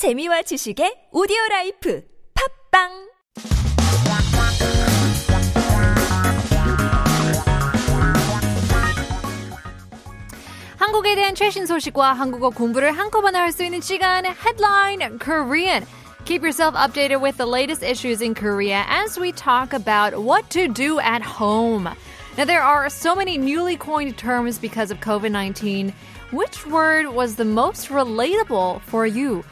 재미와 지식의 오디오 라이프 팝빵 한국에 대한 최신 소식과 한국어 공부를 한꺼번에 할 수 있는 시간 Headline Korean. Keep yourself updated with the latest issues in Korea as we talk about what to do at home. Now, there are so many newly coined terms because of COVID 19. Which word was the most relatable for you?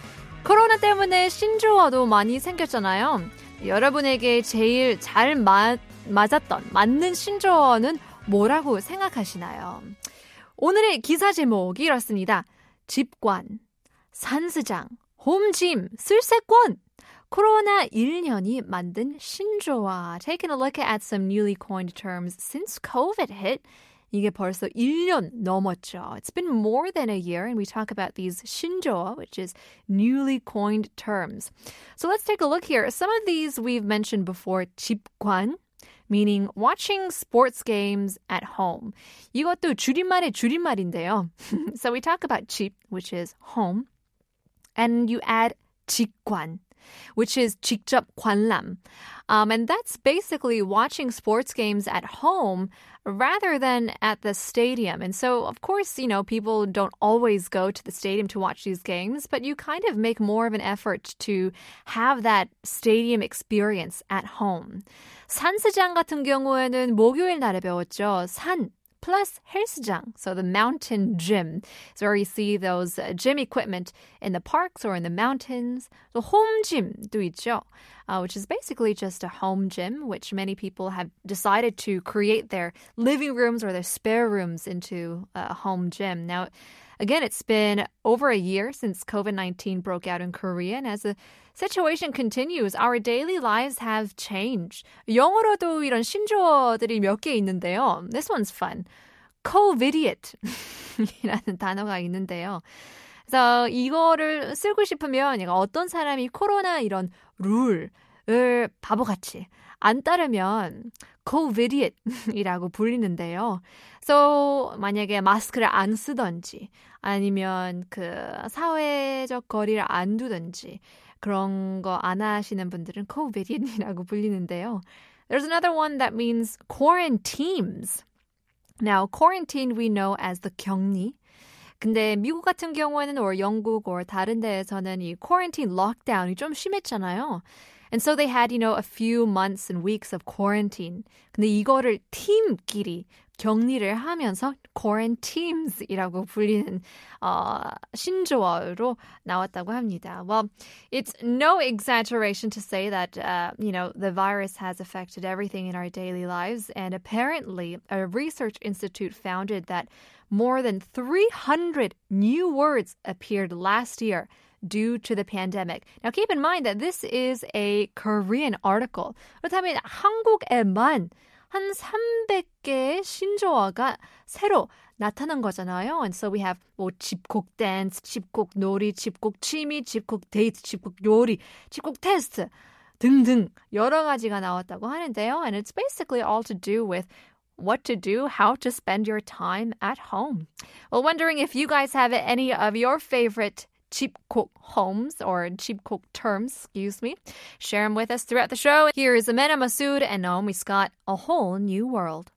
코로나 때문에 신조어도 많이 생겼잖아요. 여러분에게 제일 잘 맞, 맞았던, 맞는 신조어는 뭐라고 생각하시나요? 오늘의 기사 제목이 이렇습니다. 집관, 산스장, 홈짐, 쓸세권. 코로나 1년이 만든 신조어. Taking a look at some newly coined terms since COVID hit. 이게 벌써 1년 넘었죠. It's been more than a year, and we talk about these 신조어, which is newly coined terms. So let's take a look here. Some of these we've mentioned before. 집관, meaning watching sports games at home. 이것도 줄임말의 줄임말인데요. so we talk about 집, which is home, and you add 직관, which is 직접 관람. Um, and that's basically watching sports games at home rather than at the stadium. And so, of course, you know, people don't always go to the stadium to watch these games, but you kind of make more of an effort to have that stadium experience at home. 산스장 같은 경우에는 목요일 날에 배웠죠. 산 plus 헬스장, so the mountain gym. So where you see those uh, gym equipment in the parks or in the mountains. The home gym도 있죠, uh, which is basically just a home gym, which many people have decided to create their living rooms or their spare rooms into a home gym. Now, Again, it's been over a year since COVID 19 broke out in Korea, and as the situation continues, our daily lives have changed. 영어로도 이런 신조어들이 몇 개 있는데요. This one's fun. COVIDiot 이라는 단어가 있는데요. 그래서 이거를 쓰고 싶으면 어떤 사람이 코로나 이런 룰을 바보같이 안 따르면 COVIDiot이라고 불리는데요. So 만약에 마스크를 안 쓰던지 아니면 그 사회적 거리를 안 두든지 그런 거 안 하시는 분들은 COVIDiot이라고 불리는데요. There's another one that means quarantines. Now, quarantine we know as the 격리. 근데 미국 같은 경우에는 or 영국 or 다른 데에서는 이 quarantine lockdown이 좀 심했잖아요. And so they had, you know, a few months and weeks of quarantine. 근데 이거를 팀끼리 격리를 하면서 quarantines이라고 불리는 어, 신조어로 나왔다고 합니다. Well, it's no exaggeration to say that uh, you know the virus has affected everything in our daily lives, and apparently, a research institute founded that more than 300 new words appeared last year due to the pandemic. Now, keep in mind that this is a Korean article. 그렇다면 한국에만 한 300개의 신조어가 새로 나타난 거잖아요. And so we have 뭐 집콕 댄스, 집콕 놀이, 집콕 취미, 집콕 데이트, 집콕 요리, 집콕 테스트 등등 여러 가지가 나왔다고 하는데요. And it's basically all to do with what to do, how to spend your time at home. Well, wondering if you guys have any of your favorite Cheap cook homes or 집콕 terms, excuse me. Share them with us throughout the show. Here is Amena Massoud and Naomi Scott, A Whole New World.